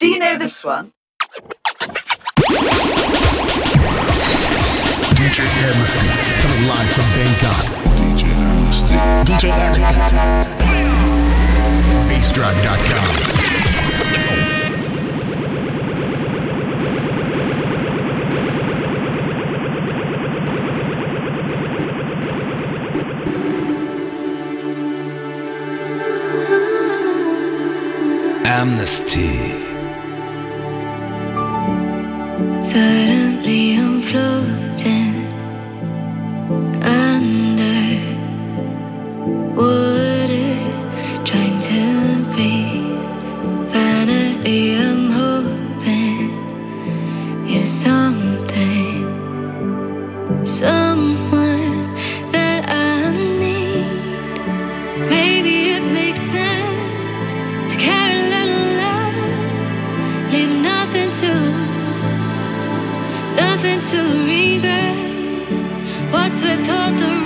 Do you know this one? DJ Amnesty, coming live from Bangkok. DJ Amnesty. DJ Amnesty. Bassdrive.com. Amnesty. Suddenly I'm floating to regret. What's with all the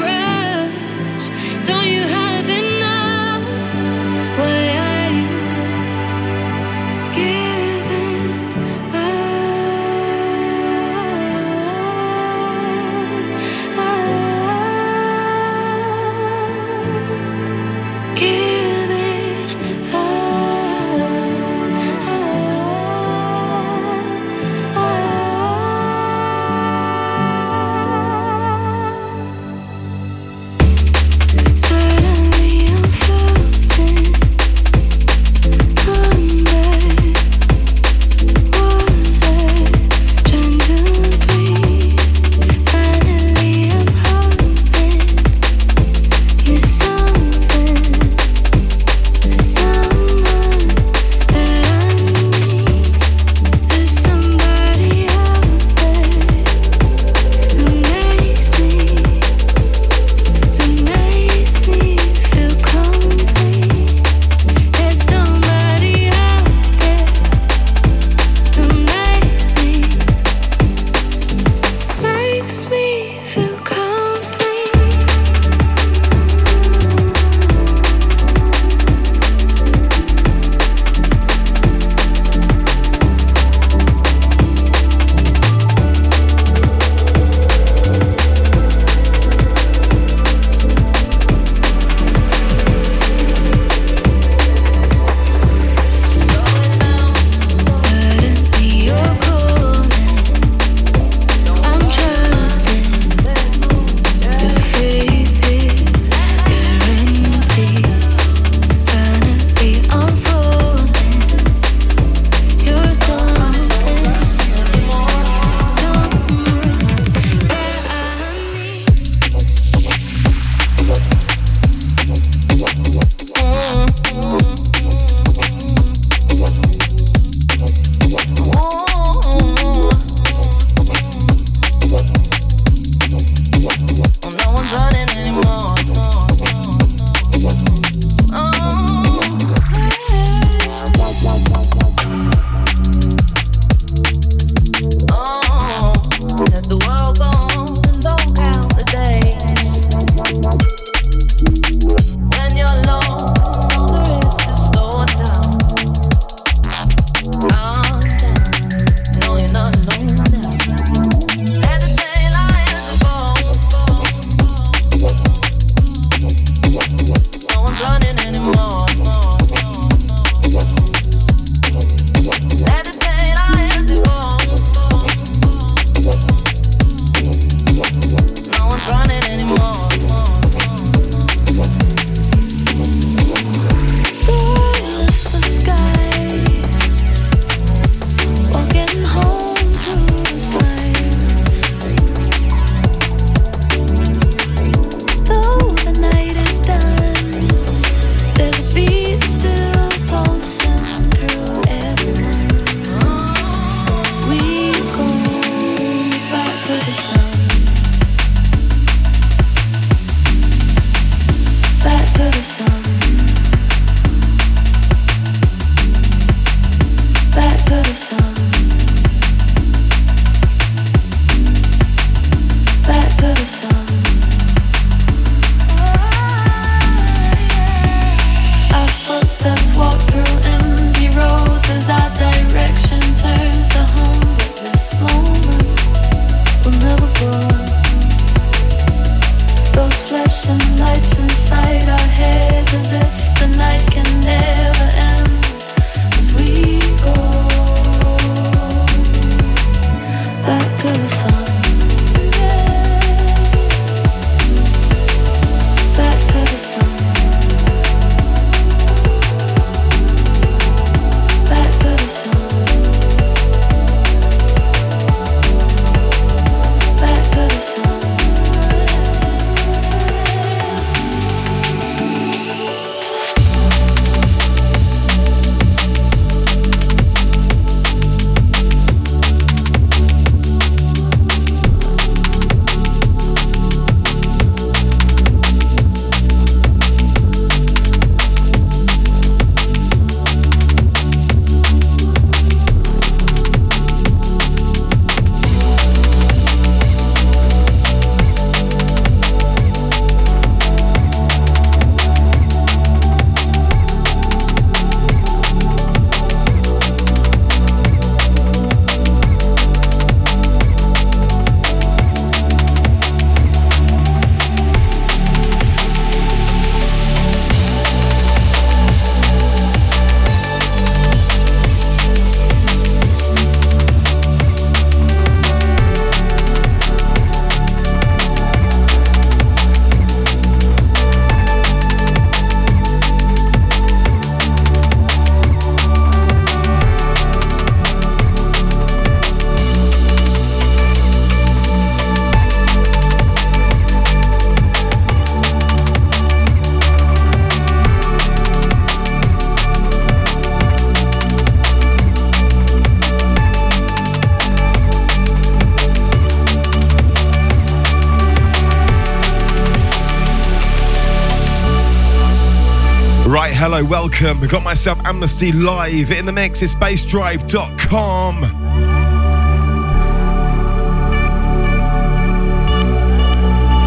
hello, welcome. We got myself Amnesty live in the mix. It's bassdrive.com.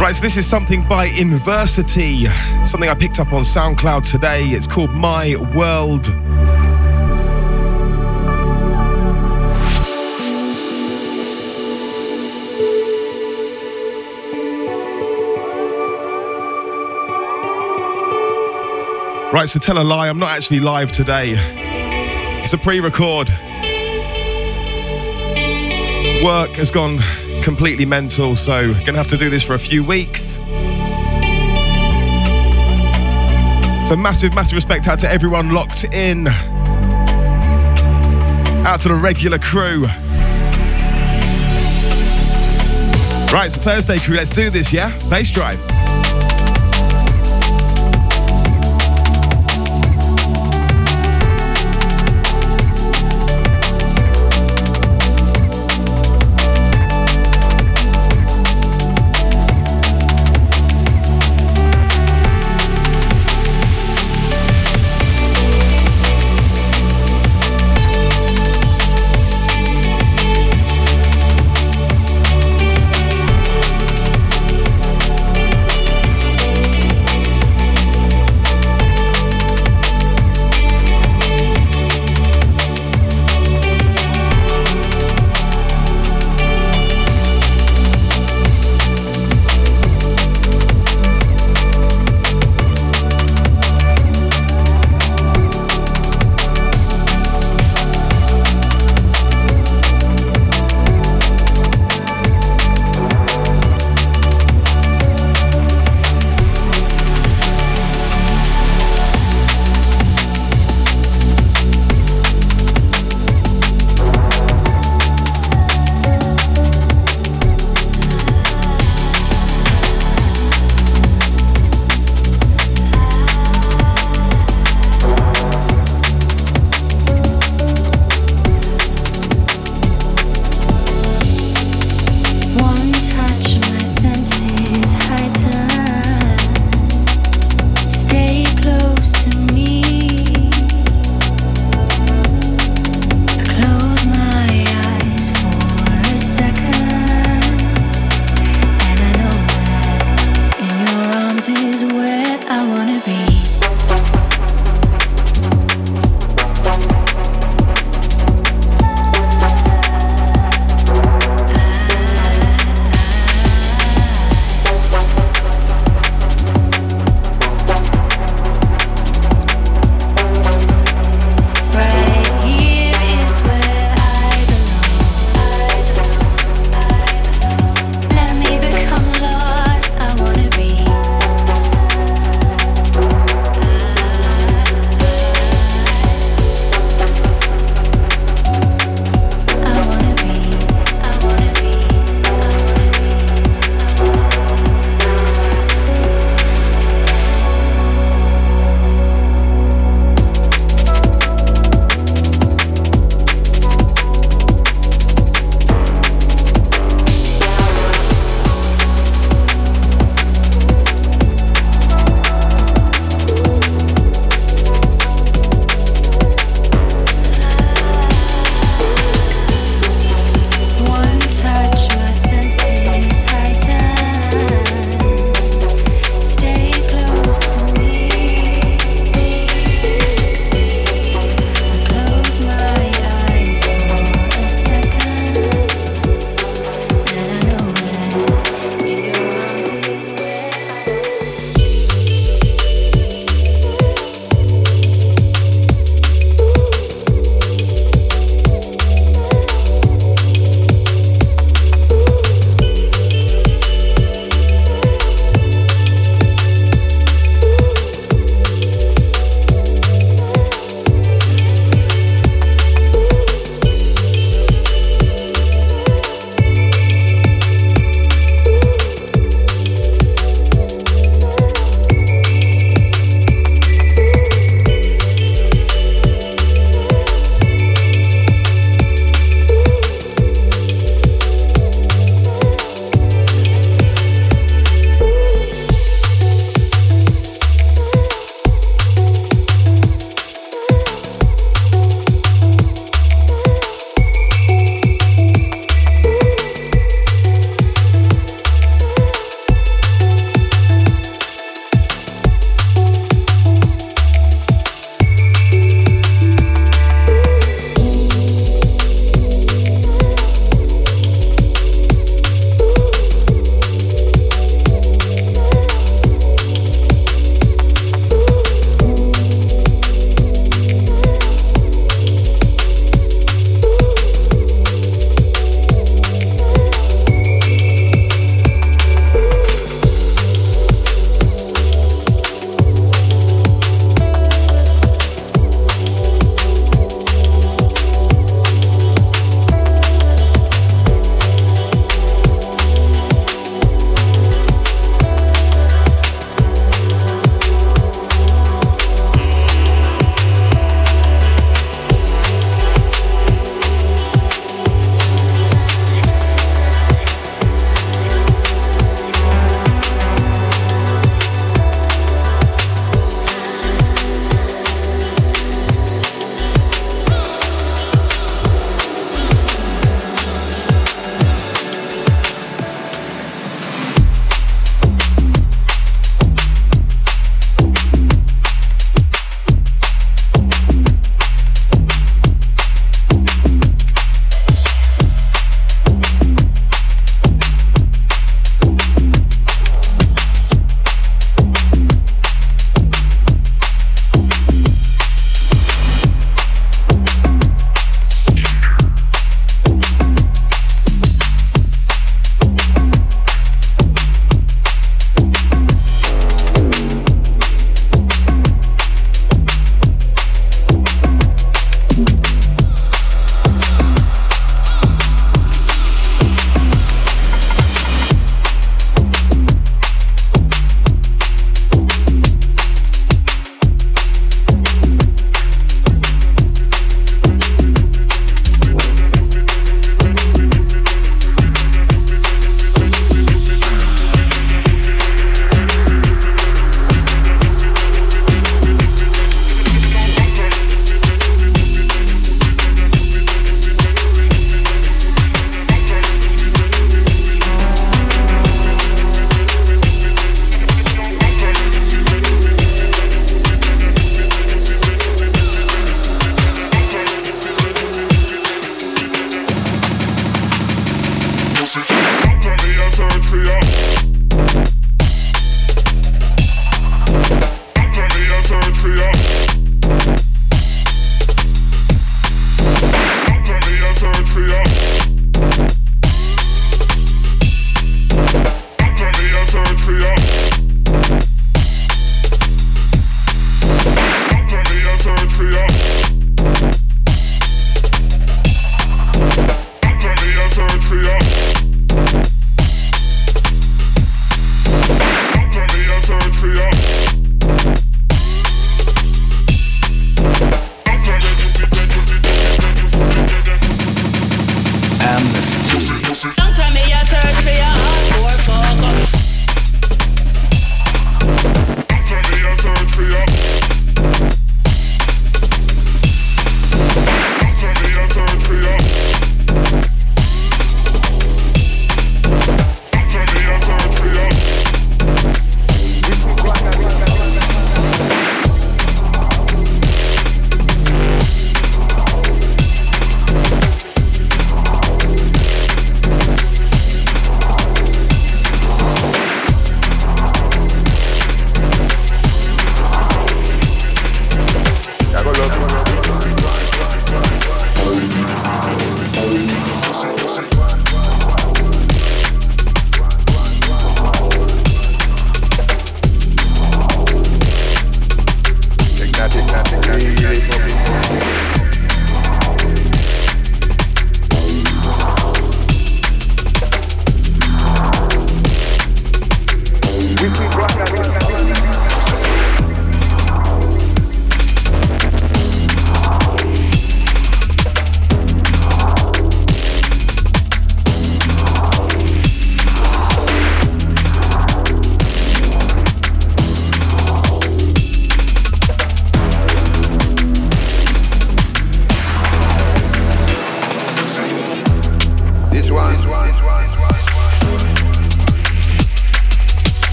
Right, so this is something by Inversity, something I picked up on SoundCloud today. It's called My World. Right, so tell a lie, I'm not actually live today. It's a pre record. Work has gone completely mental, so gonna have to do this for a few weeks. So massive, massive respect out to everyone locked in. Out to the regular crew. Right, so Thursday crew, let's do this, yeah? Bass drive.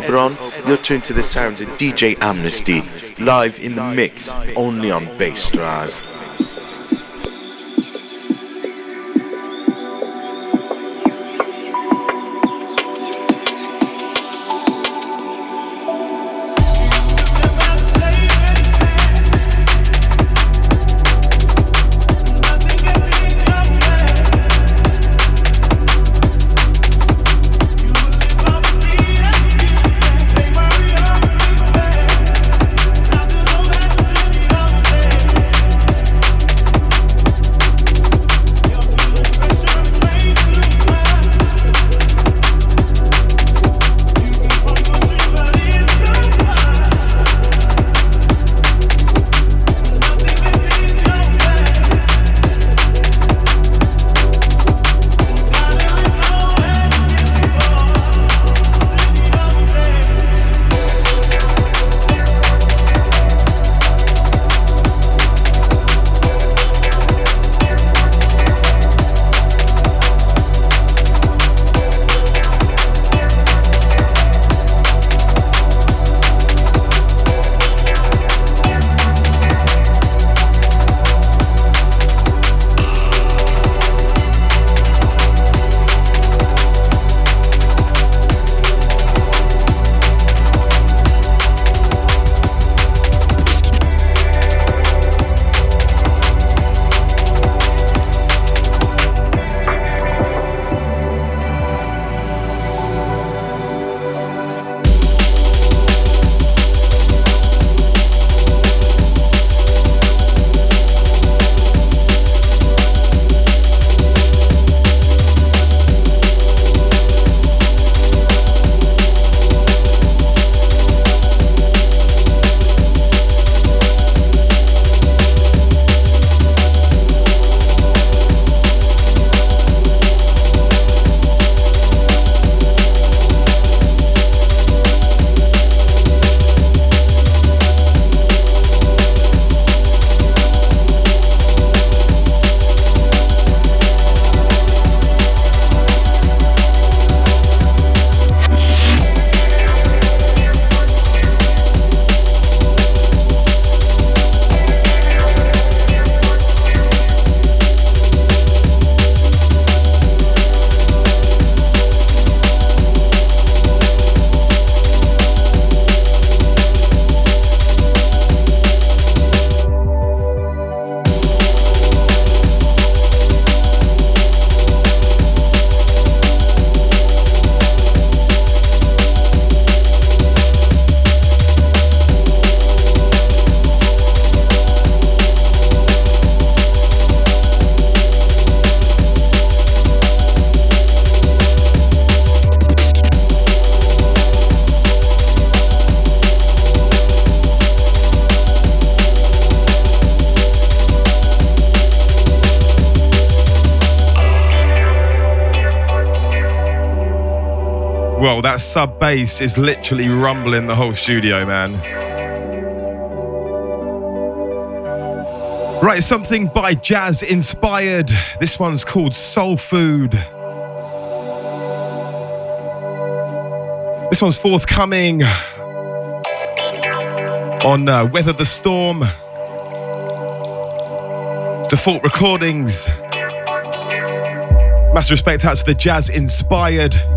Oberon. You're tuned to the sounds of DJ Amnesty, live in the mix, only on Bass Drive. That sub bass is literally rumbling the whole studio, man. Right, something by Jazzinspired. This one's called Soul Food. This one's forthcoming on uh, Weather the Storm. Default Recordings. Massive respect out to the Jazzinspired.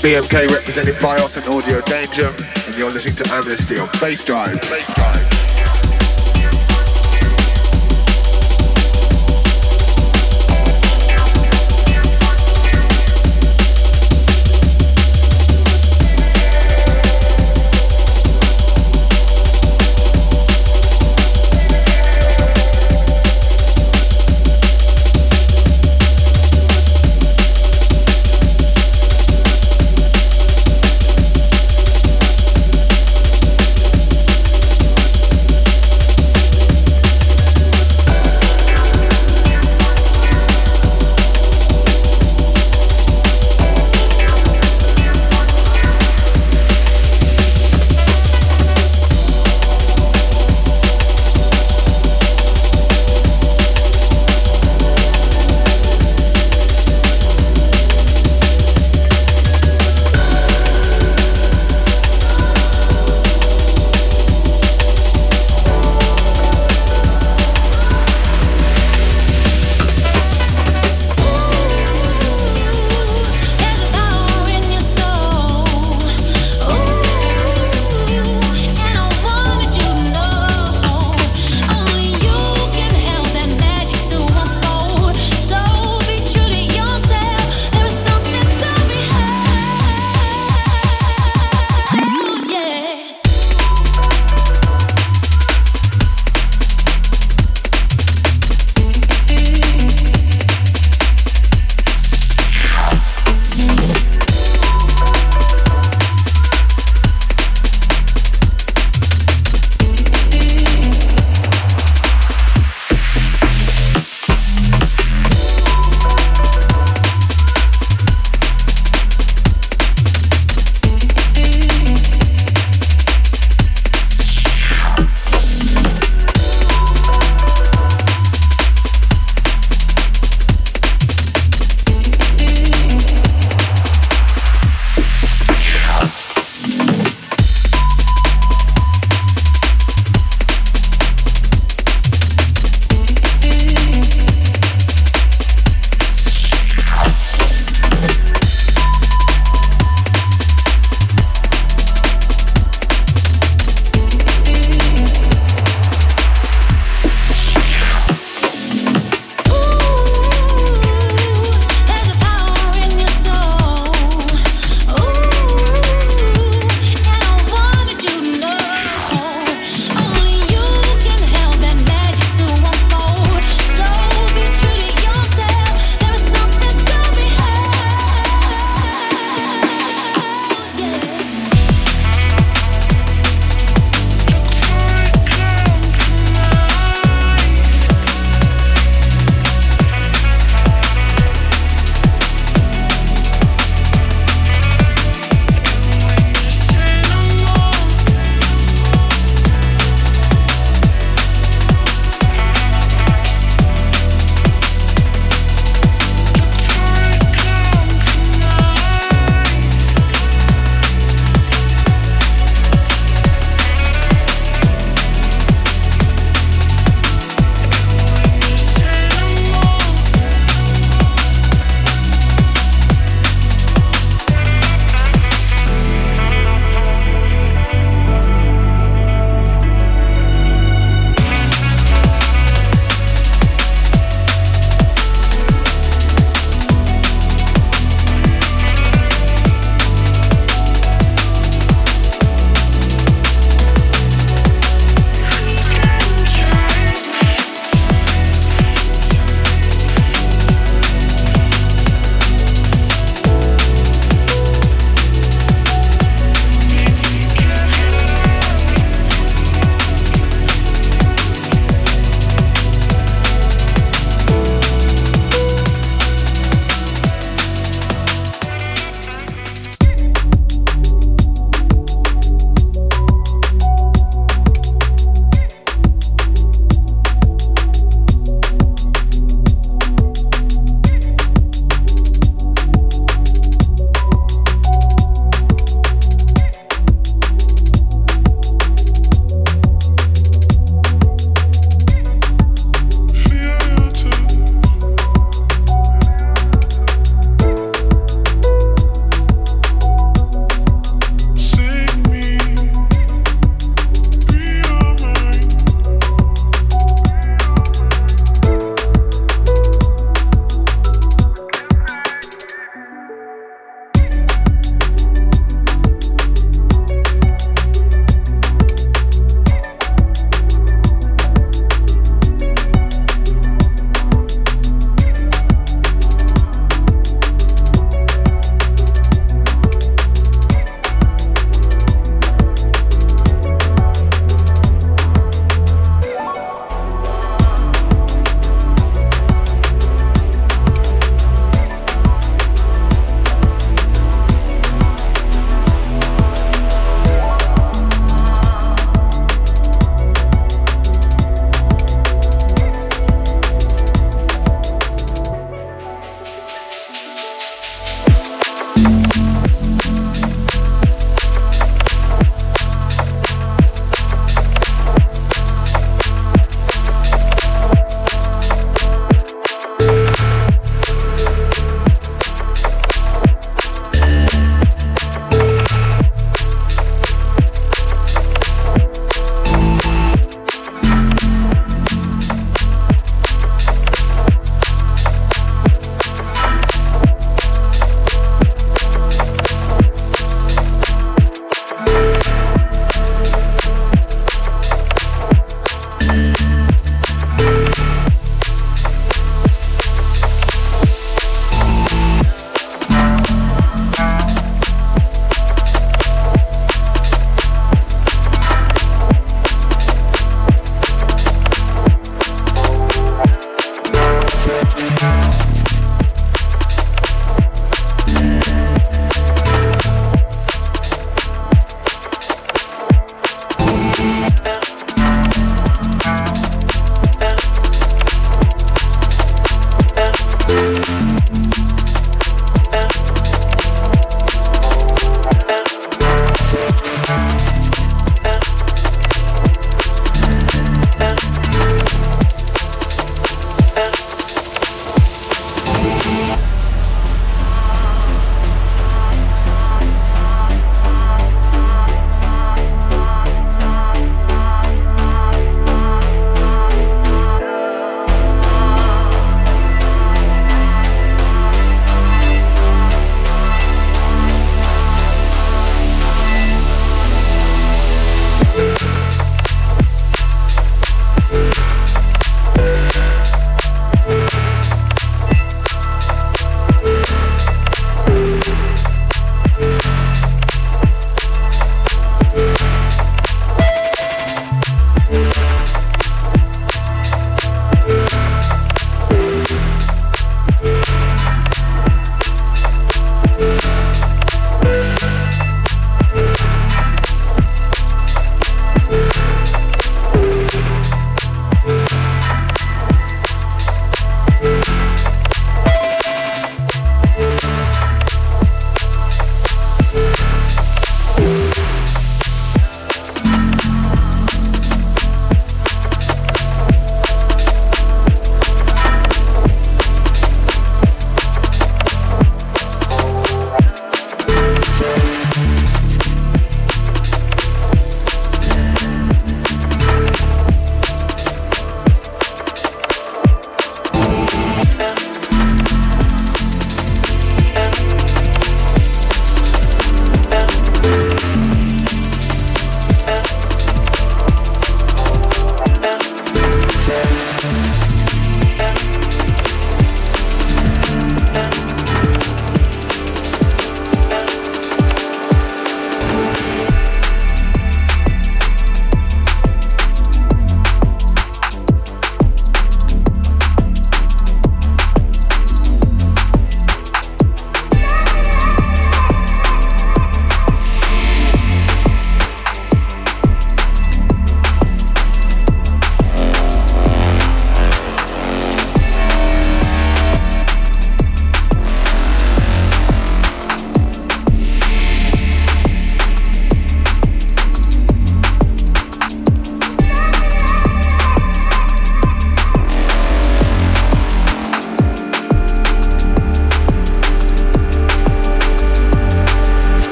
BMK representing Bios and Audio Danger, and you're listening to Amnesty on Bass Drive. Bass Drive.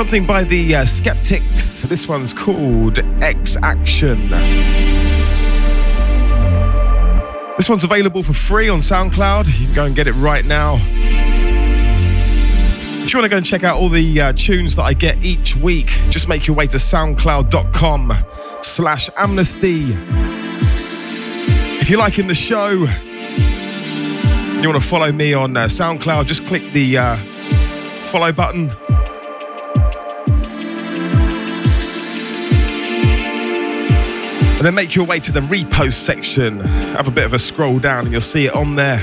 Something by the uh, Skeptics. This one's called Exaction. This one's available for free on SoundCloud. You can go and get it right now. If you want to go and check out all the uh, tunes that I get each week, just make your way to soundcloud.com slash amnesty. If you're liking the show, you want to follow me on uh, SoundCloud, just click the uh, follow button. And then make your way to the repost section. Have a bit of a scroll down and you'll see it on there.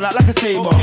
That like a saber.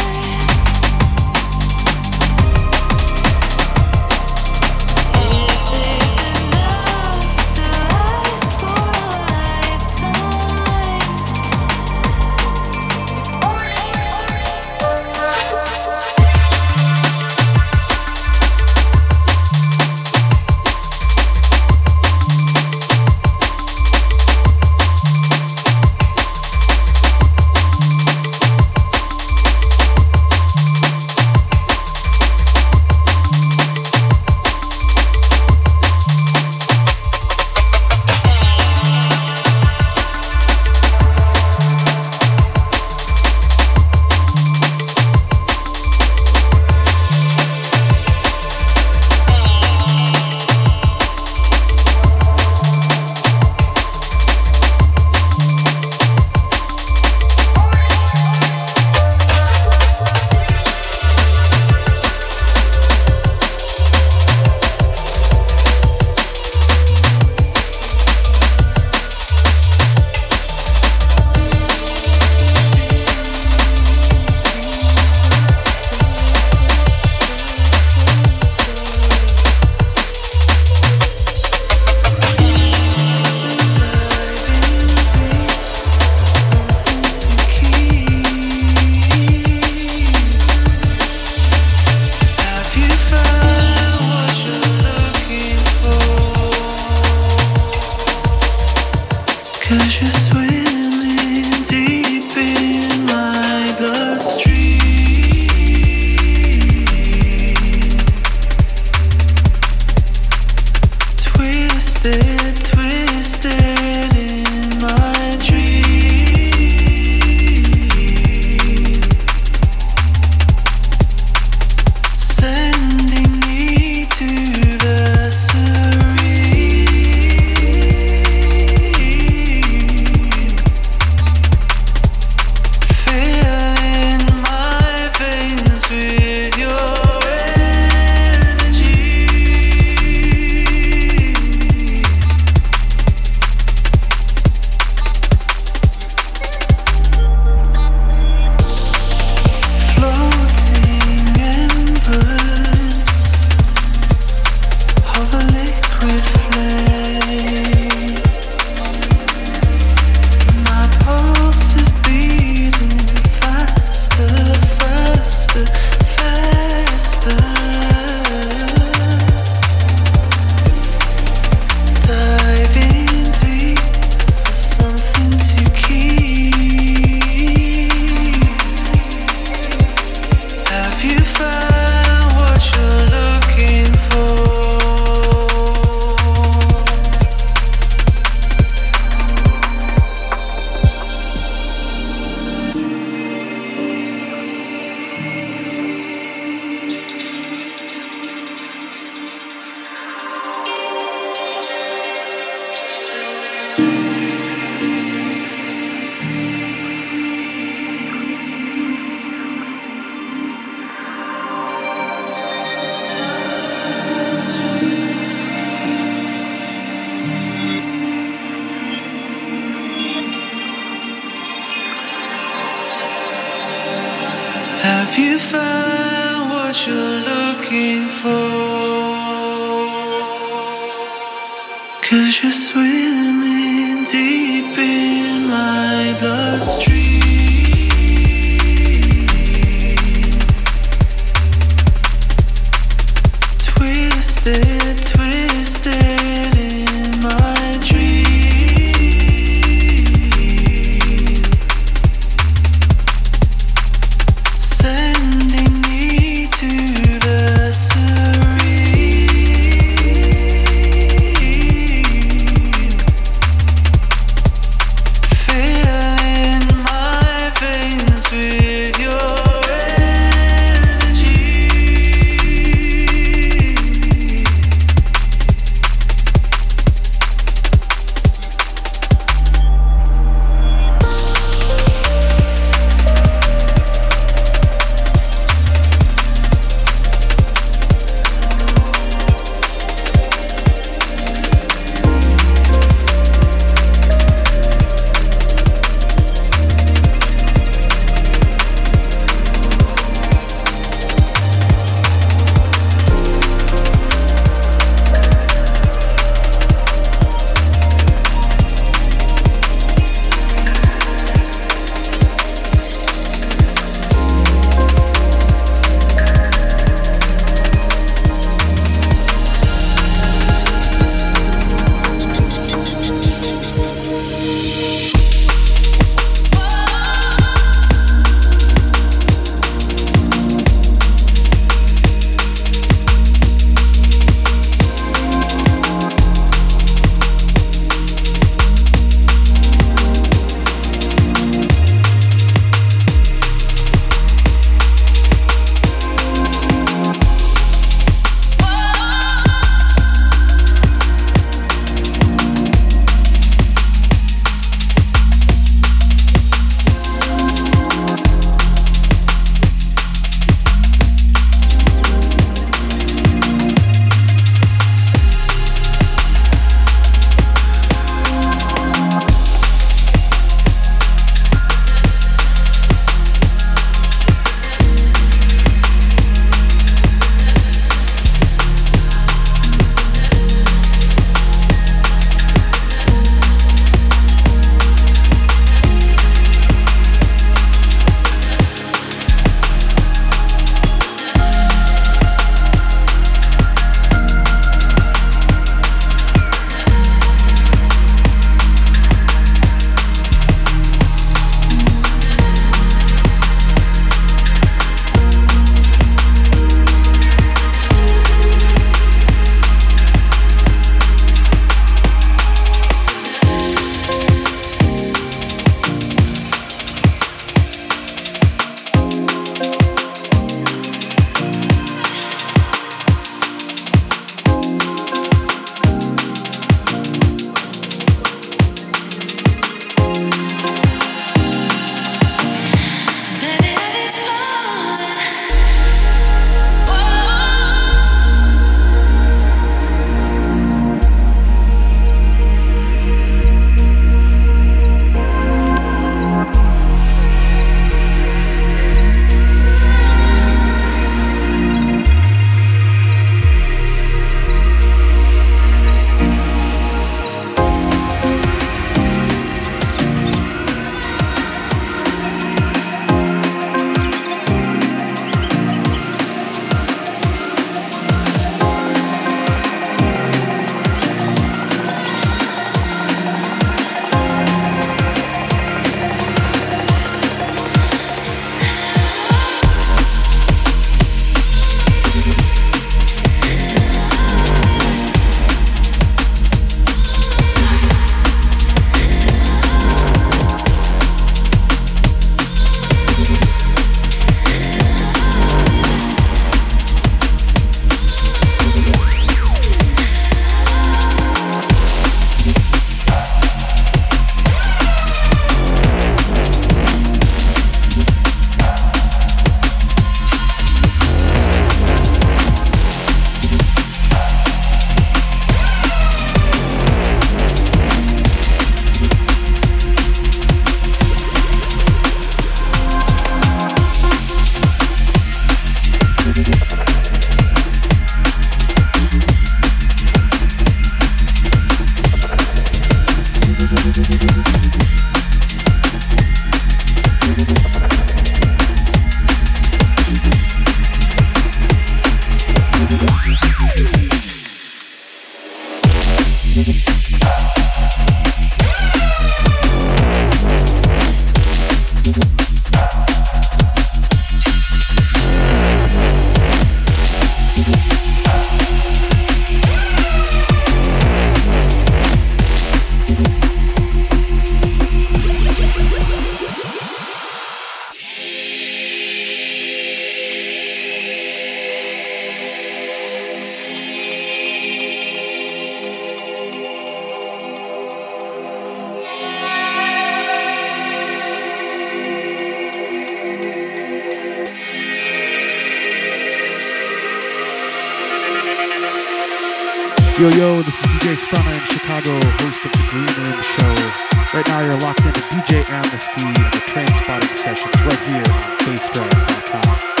Yo, yo, this is DJ Stunner in Chicago, host of the Green Room Show. Right now, you're locked into DJ Amnesty and the Train Spotting Sessions right here on BassDrive.com.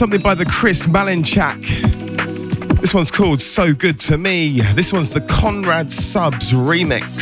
something by the Chris Malinchak. This one's called So Good to Me. This one's the Conrad Subs remix.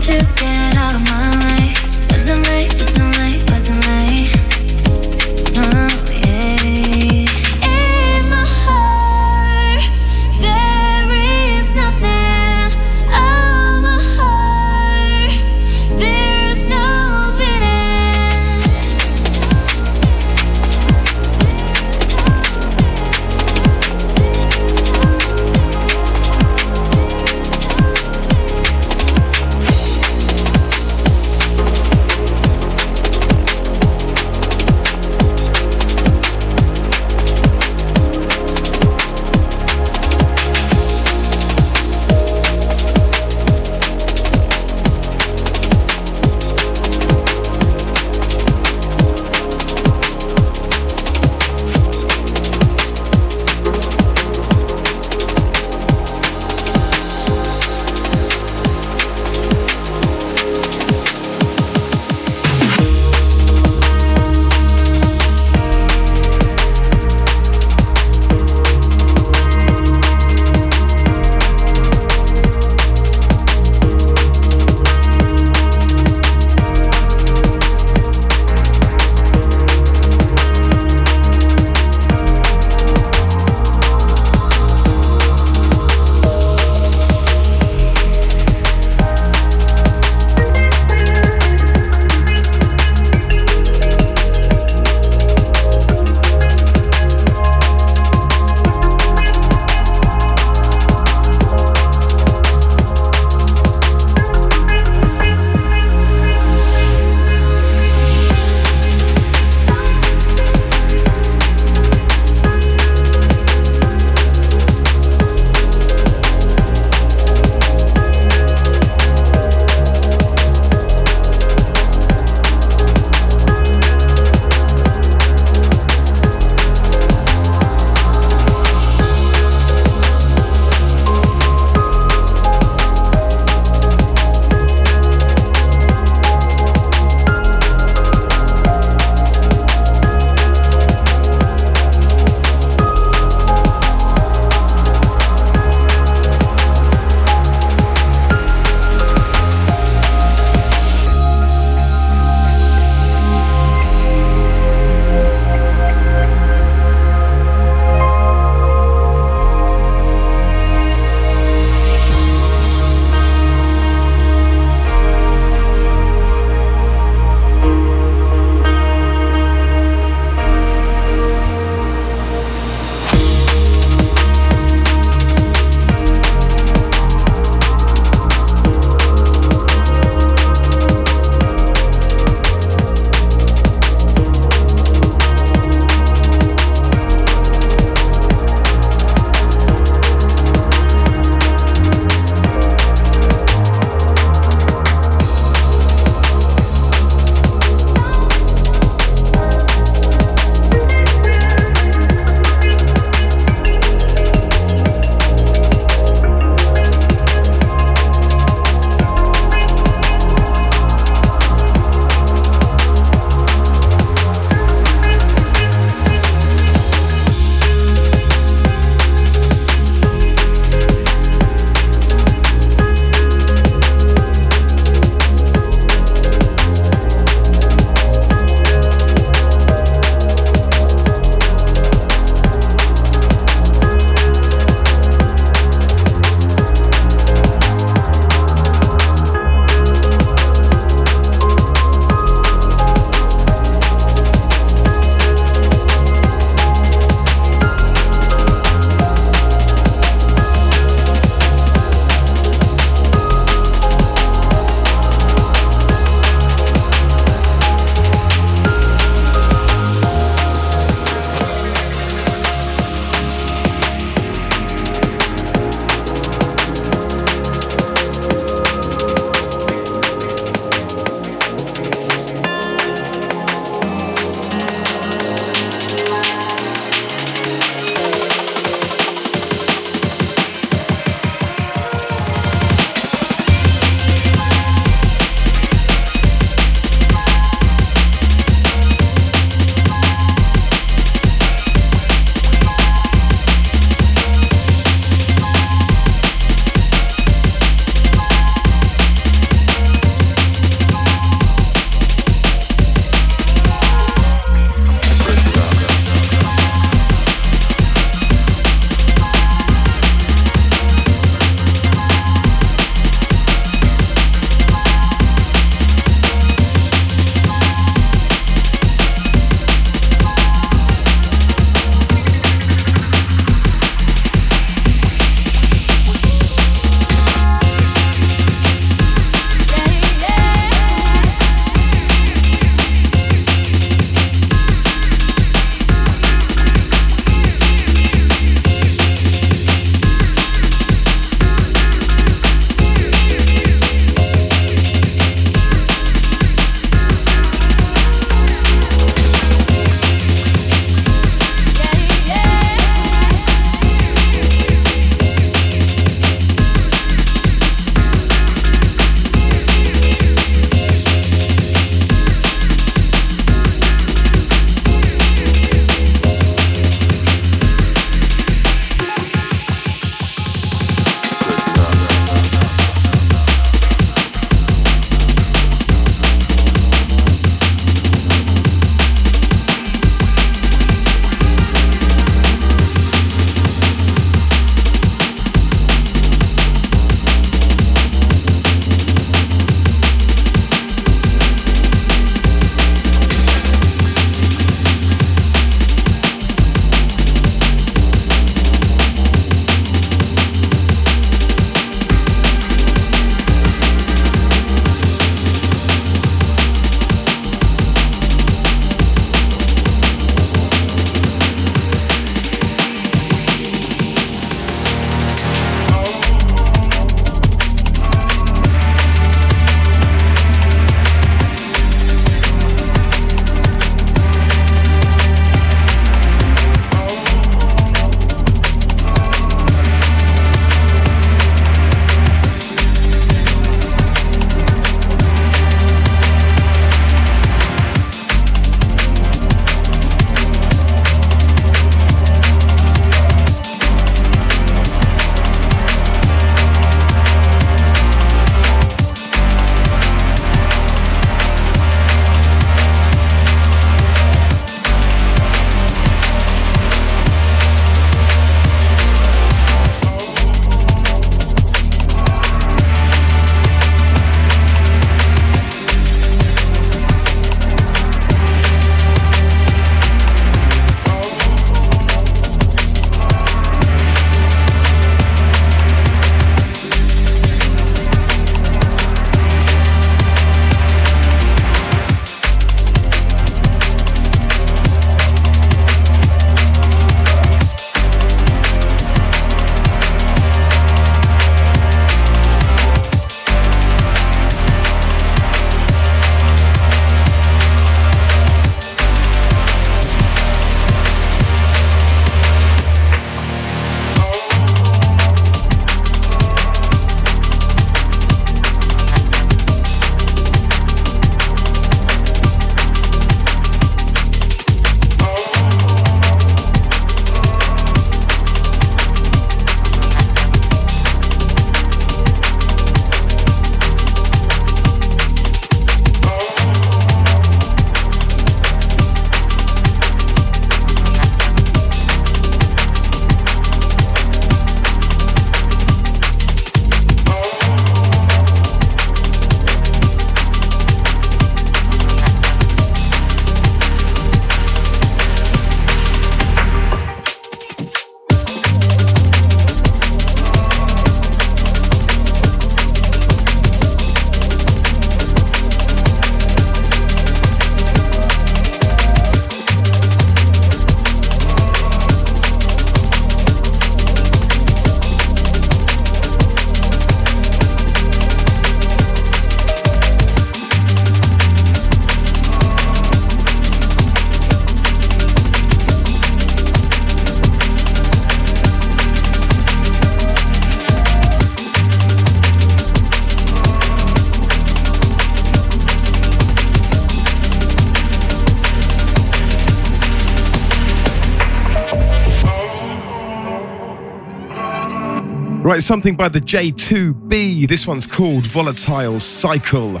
Right, something by the J2B. This one's called Volatile Cycle.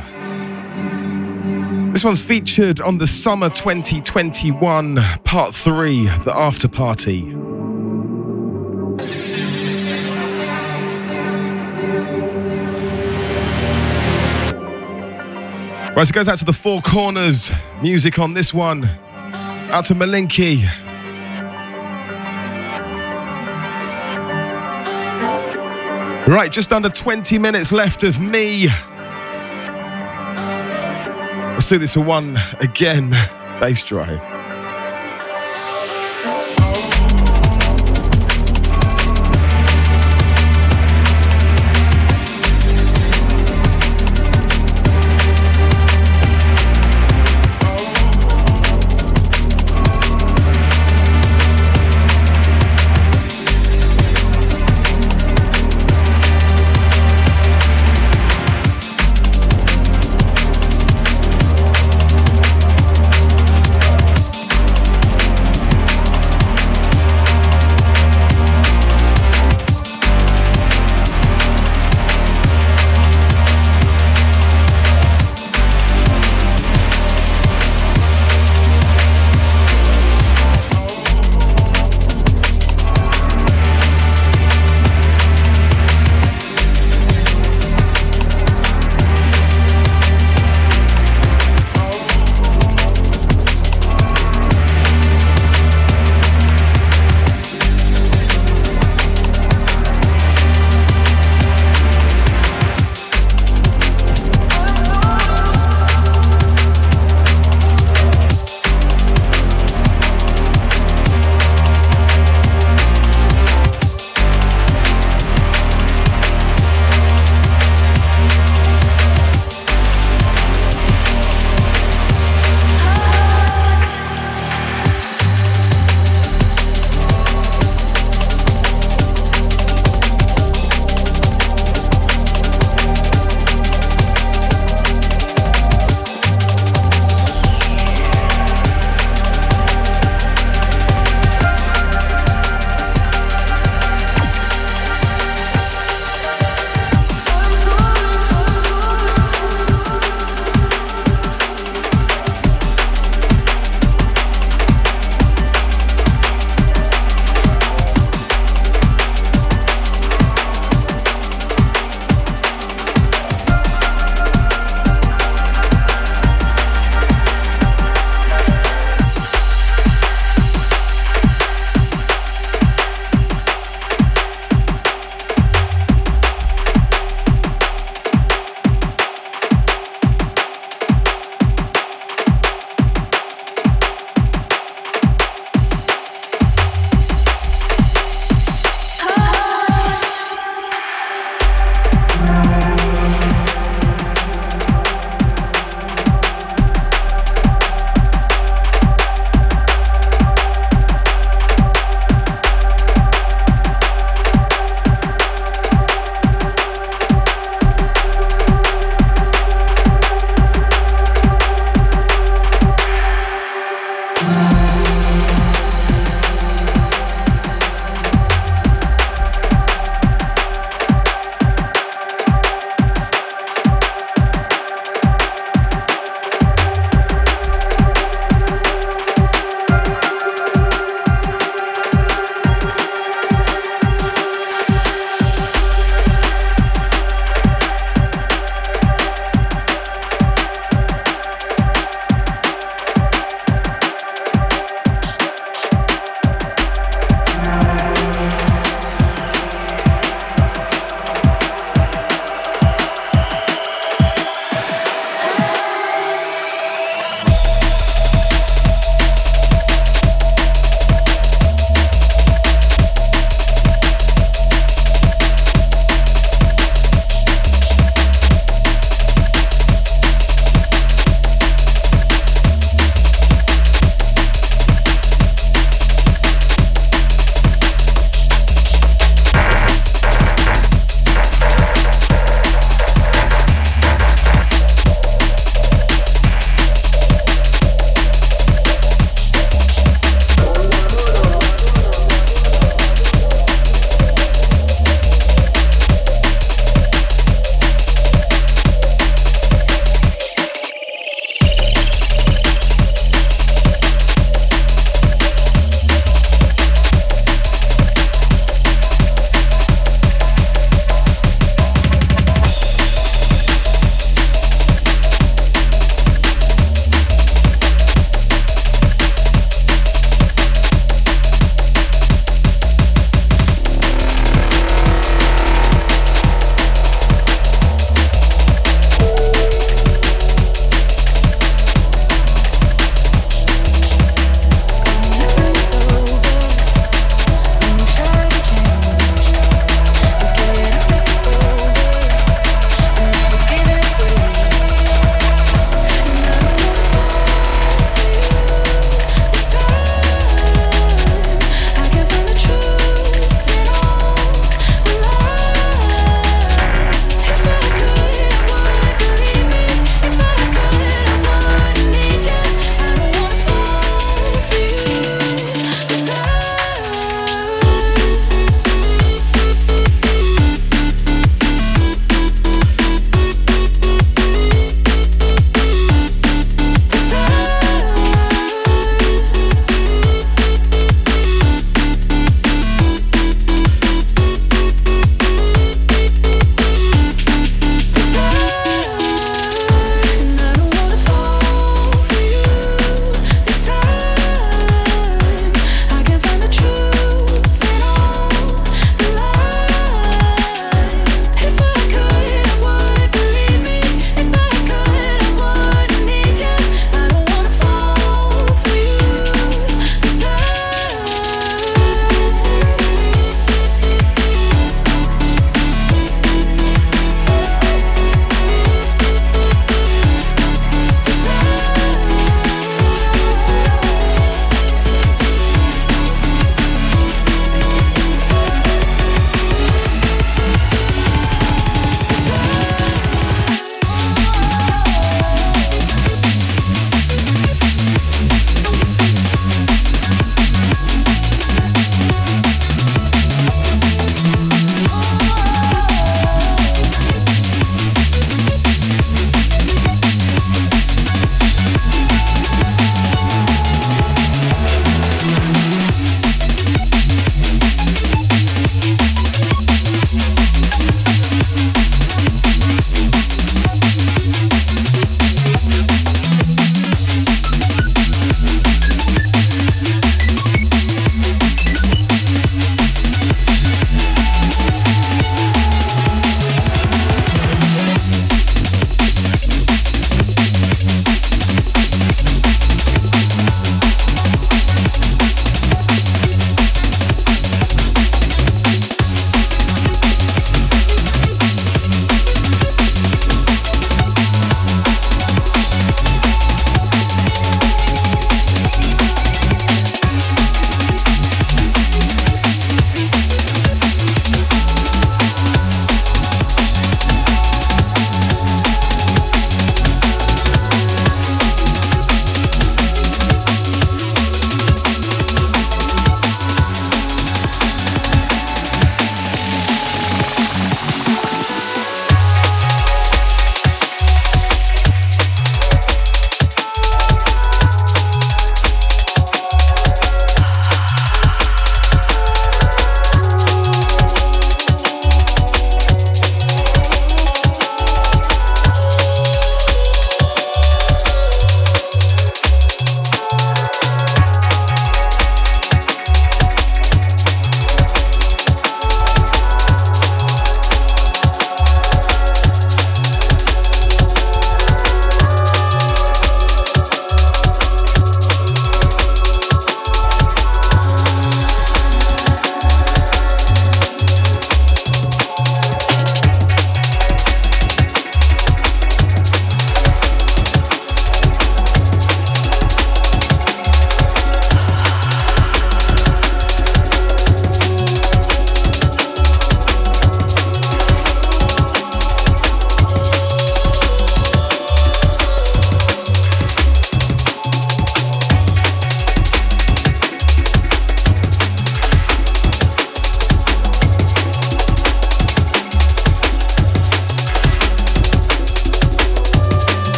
This one's featured on the Summer 2021 Part 3, the After Party. Right, so it goes out to the Four Corners. Music on this one. Out to Malinky. Right, just under 20 minutes left of me. Let's do this one again. Bass drive.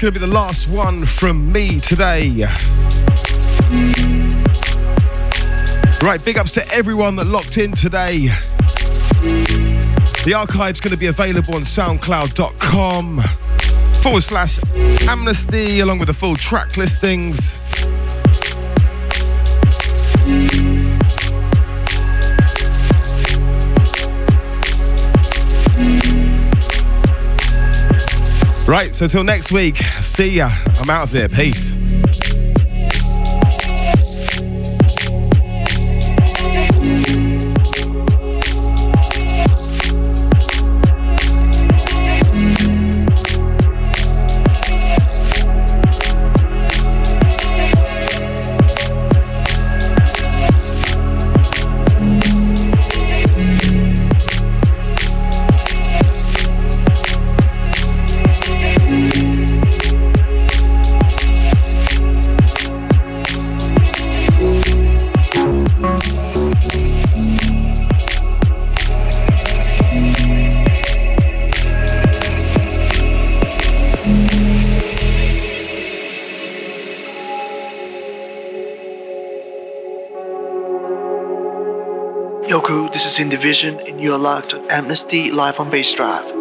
Going to be the last one from me today. Right, big ups to everyone that locked in today. The archive's going to be available on soundcloud.com forward slash amnesty, along with the full track listings. Right, so till next week, see ya. I'm out of here. Peace. Crew, this and you're locked on Amnesty live on Bass Drive.